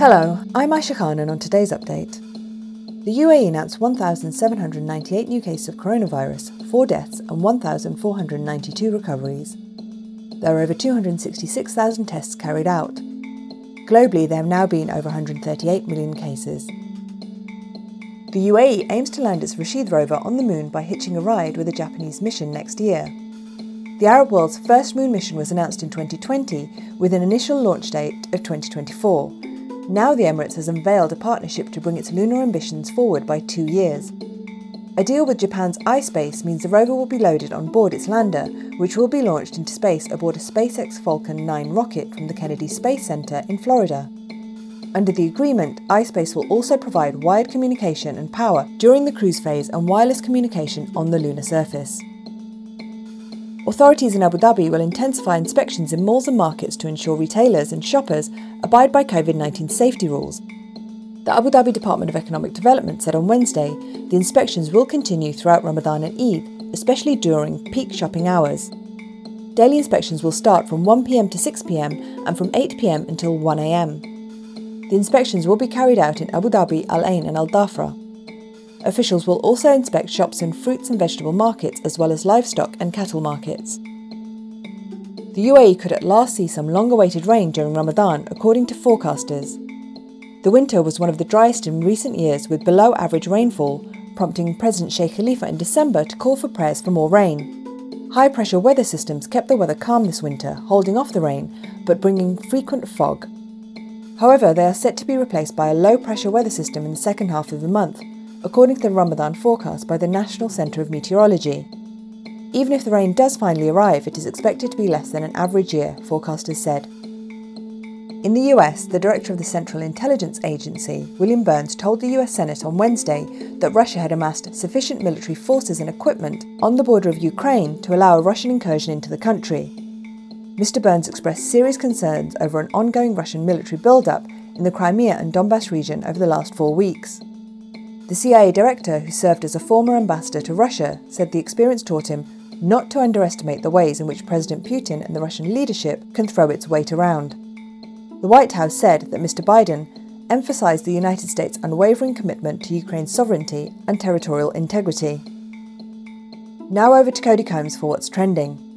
Hello, I'm Aisha Khan, and on today's update, the UAE announced 1,798 new cases of coronavirus, 4 deaths, and 1,492 recoveries. There are over 266,000 tests carried out. Globally, there have now been over 138 million cases. The UAE aims to land its Rashid rover on the moon by hitching a ride with a Japanese mission next year. The Arab world's first moon mission was announced in 2020 with an initial launch date of 2024. Now the Emirates has unveiled a partnership to bring its lunar ambitions forward by two years. A deal with Japan's iSpace means the rover will be loaded on board its lander, which will be launched into space aboard a SpaceX Falcon 9 rocket from the Kennedy Space Center in Florida. Under the agreement, iSpace will also provide wired communication and power during the cruise phase and wireless communication on the lunar surface. Authorities in Abu Dhabi will intensify inspections in malls and markets to ensure retailers and shoppers abide by COVID 19 safety rules. The Abu Dhabi Department of Economic Development said on Wednesday the inspections will continue throughout Ramadan and Eid, especially during peak shopping hours. Daily inspections will start from 1pm to 6pm and from 8pm until 1am. The inspections will be carried out in Abu Dhabi, Al Ain, and Al Dhafra. Officials will also inspect shops in fruits and vegetable markets as well as livestock and cattle markets. The UAE could at last see some long awaited rain during Ramadan, according to forecasters. The winter was one of the driest in recent years with below average rainfall, prompting President Sheikh Khalifa in December to call for prayers for more rain. High pressure weather systems kept the weather calm this winter, holding off the rain, but bringing frequent fog. However, they are set to be replaced by a low pressure weather system in the second half of the month, according to the Ramadan forecast by the National Centre of Meteorology. Even if the rain does finally arrive, it is expected to be less than an average year, forecasters said. In the US, the director of the Central Intelligence Agency, William Burns, told the US Senate on Wednesday that Russia had amassed sufficient military forces and equipment on the border of Ukraine to allow a Russian incursion into the country. Mr. Burns expressed serious concerns over an ongoing Russian military build-up in the Crimea and Donbass region over the last four weeks. The CIA director, who served as a former ambassador to Russia, said the experience taught him not to underestimate the ways in which President Putin and the Russian leadership can throw its weight around. The White House said that Mr. Biden emphasized the United States' unwavering commitment to Ukraine's sovereignty and territorial integrity. Now over to Cody Combs for what's trending.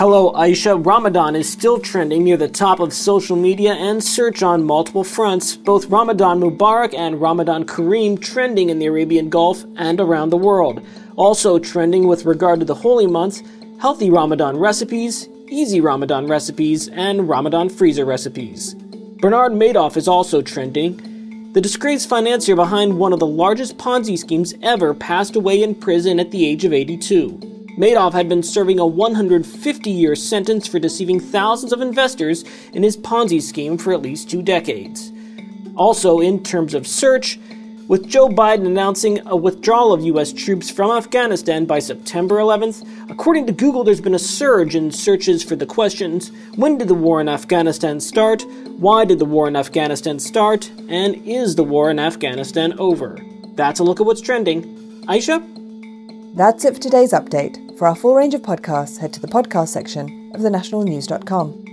Hello, Aisha. Ramadan is still trending near the top of social media and search on multiple fronts. Both Ramadan Mubarak and Ramadan Kareem trending in the Arabian Gulf and around the world. Also trending with regard to the holy month, healthy Ramadan recipes, easy Ramadan recipes, and Ramadan freezer recipes. Bernard Madoff is also trending. The disgraced financier behind one of the largest Ponzi schemes ever passed away in prison at the age of 82. Madoff had been serving a 150 year sentence for deceiving thousands of investors in his Ponzi scheme for at least two decades. Also, in terms of search, with Joe Biden announcing a withdrawal of U.S. troops from Afghanistan by September 11th, according to Google, there's been a surge in searches for the questions when did the war in Afghanistan start? Why did the war in Afghanistan start? And is the war in Afghanistan over? That's a look at what's trending. Aisha? That's it for today's update. For our full range of podcasts, head to the podcast section of thenationalnews.com.